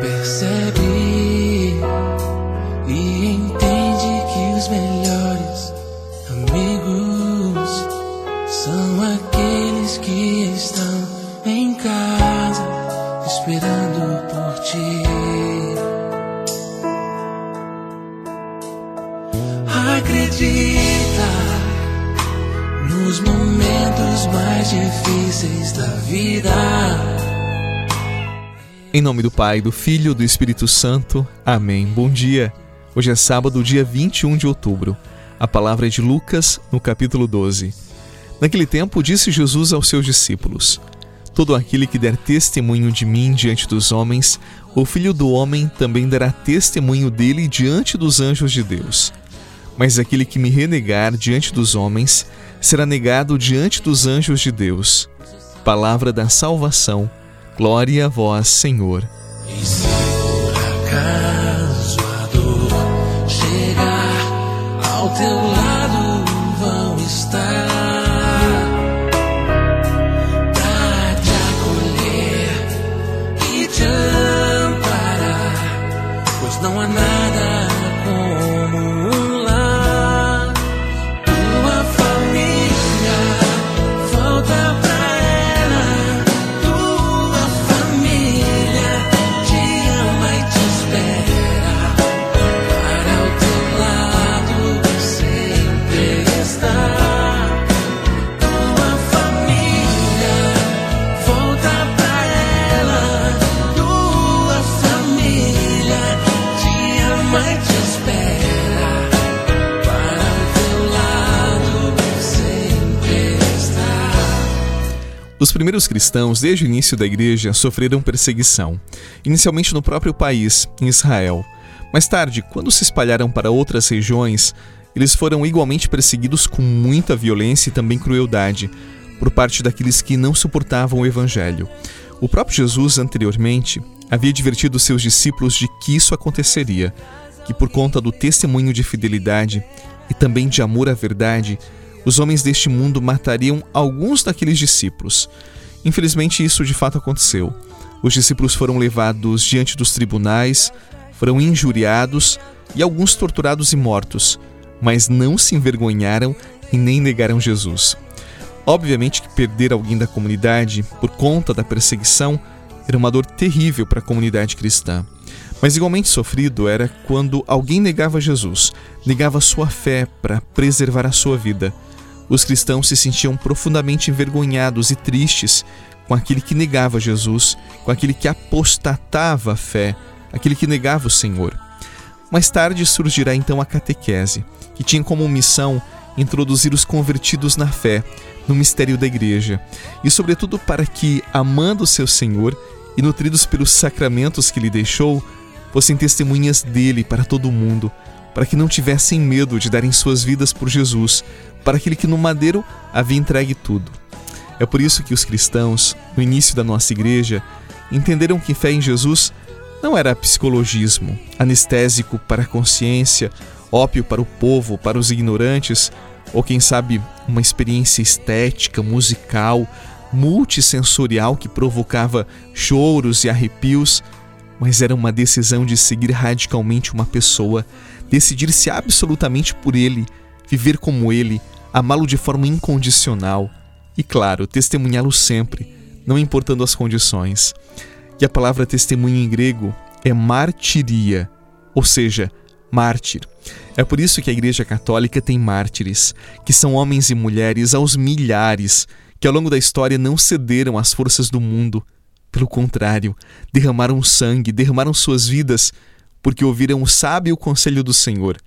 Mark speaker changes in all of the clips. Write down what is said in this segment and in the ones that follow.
Speaker 1: percebe e entende que os melhores amigos são aqueles que estão em casa esperando por ti. Acredita nos momentos mais difíceis da vida.
Speaker 2: Em nome do Pai, do Filho e do Espírito Santo. Amém. Bom dia. Hoje é sábado, dia 21 de outubro. A palavra é de Lucas, no capítulo 12. Naquele tempo, disse Jesus aos seus discípulos: Todo aquele que der testemunho de mim diante dos homens, o Filho do Homem também dará testemunho dele diante dos anjos de Deus. Mas aquele que me renegar diante dos homens, será negado diante dos anjos de Deus. Palavra da salvação. Glória a vós, Senhor.
Speaker 1: E se por acaso a dor chegar ao teu lado,
Speaker 2: Os primeiros cristãos, desde o início da igreja, sofreram perseguição, inicialmente no próprio país, em Israel. Mais tarde, quando se espalharam para outras regiões, eles foram igualmente perseguidos com muita violência e também crueldade, por parte daqueles que não suportavam o evangelho. O próprio Jesus, anteriormente, havia advertido seus discípulos de que isso aconteceria, que por conta do testemunho de fidelidade e também de amor à verdade, os homens deste mundo matariam alguns daqueles discípulos. Infelizmente, isso de fato aconteceu. Os discípulos foram levados diante dos tribunais, foram injuriados e alguns torturados e mortos, mas não se envergonharam e nem negaram Jesus. Obviamente que perder alguém da comunidade por conta da perseguição era uma dor terrível para a comunidade cristã. Mas igualmente sofrido era quando alguém negava Jesus, negava sua fé para preservar a sua vida. Os cristãos se sentiam profundamente envergonhados e tristes com aquele que negava Jesus, com aquele que apostatava a fé, aquele que negava o Senhor. Mais tarde surgirá então a catequese, que tinha como missão introduzir os convertidos na fé, no mistério da igreja, e sobretudo para que, amando o seu Senhor e nutridos pelos sacramentos que lhe deixou, fossem testemunhas dele para todo o mundo, para que não tivessem medo de darem suas vidas por Jesus, para aquele que no madeiro havia entregue tudo. É por isso que os cristãos, no início da nossa igreja, entenderam que fé em Jesus não era psicologismo, anestésico para a consciência, ópio para o povo, para os ignorantes, ou quem sabe uma experiência estética, musical, multissensorial que provocava choros e arrepios, mas era uma decisão de seguir radicalmente uma pessoa, decidir-se absolutamente por ele, viver como ele, amá-lo de forma incondicional e, claro, testemunhá-lo sempre, não importando as condições. E a palavra testemunho em grego é martiria, ou seja, mártir. É por isso que a Igreja Católica tem mártires, que são homens e mulheres aos milhares, que ao longo da história não cederam às forças do mundo. Pelo contrário, derramaram sangue, derramaram suas vidas, porque ouviram o sábio conselho do Senhor.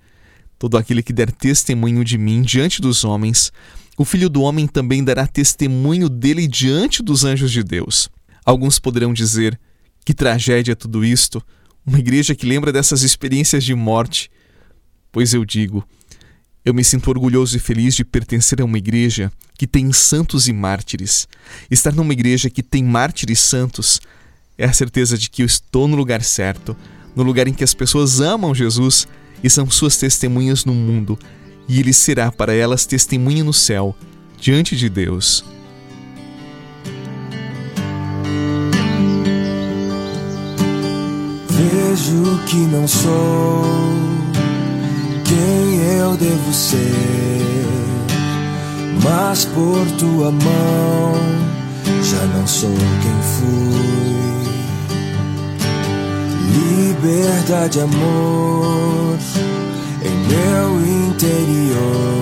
Speaker 2: Todo aquele que der testemunho de mim diante dos homens, o Filho do Homem também dará testemunho dele diante dos anjos de Deus. Alguns poderão dizer: que tragédia tudo isto! Uma igreja que lembra dessas experiências de morte. Pois eu digo, eu me sinto orgulhoso e feliz de pertencer a uma igreja que tem santos e mártires. Estar numa igreja que tem mártires santos é a certeza de que eu estou no lugar certo, no lugar em que as pessoas amam Jesus e são suas testemunhas no mundo, e ele será para elas testemunha no céu, diante de Deus.
Speaker 3: vejo que não sou quem eu devo ser, mas por tua mão já não sou quem fui. Liberdade, amor em meu interior,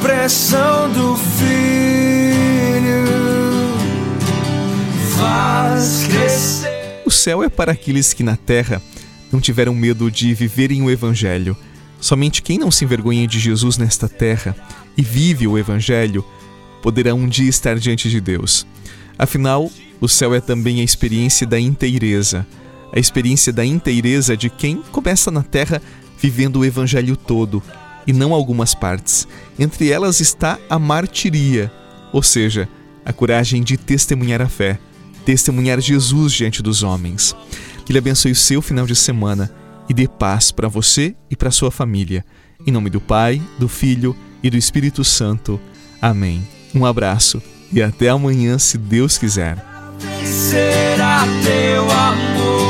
Speaker 3: expressão do Filho faz crescer.
Speaker 2: O céu é para aqueles que na terra não tiveram medo de viverem o Evangelho. Somente quem não se envergonha de Jesus nesta terra e vive o Evangelho poderá um dia estar diante de Deus. Afinal, o céu é também a experiência da inteireza, a experiência da inteireza de quem começa na terra vivendo o Evangelho todo e não algumas partes. Entre elas está a martiria, ou seja, a coragem de testemunhar a fé, testemunhar Jesus diante dos homens. Que Ele abençoe o seu final de semana e dê paz para você e para sua família. Em nome do Pai, do Filho e do Espírito Santo. Amém. Um abraço e até amanhã, se Deus quiser.
Speaker 3: será teu amor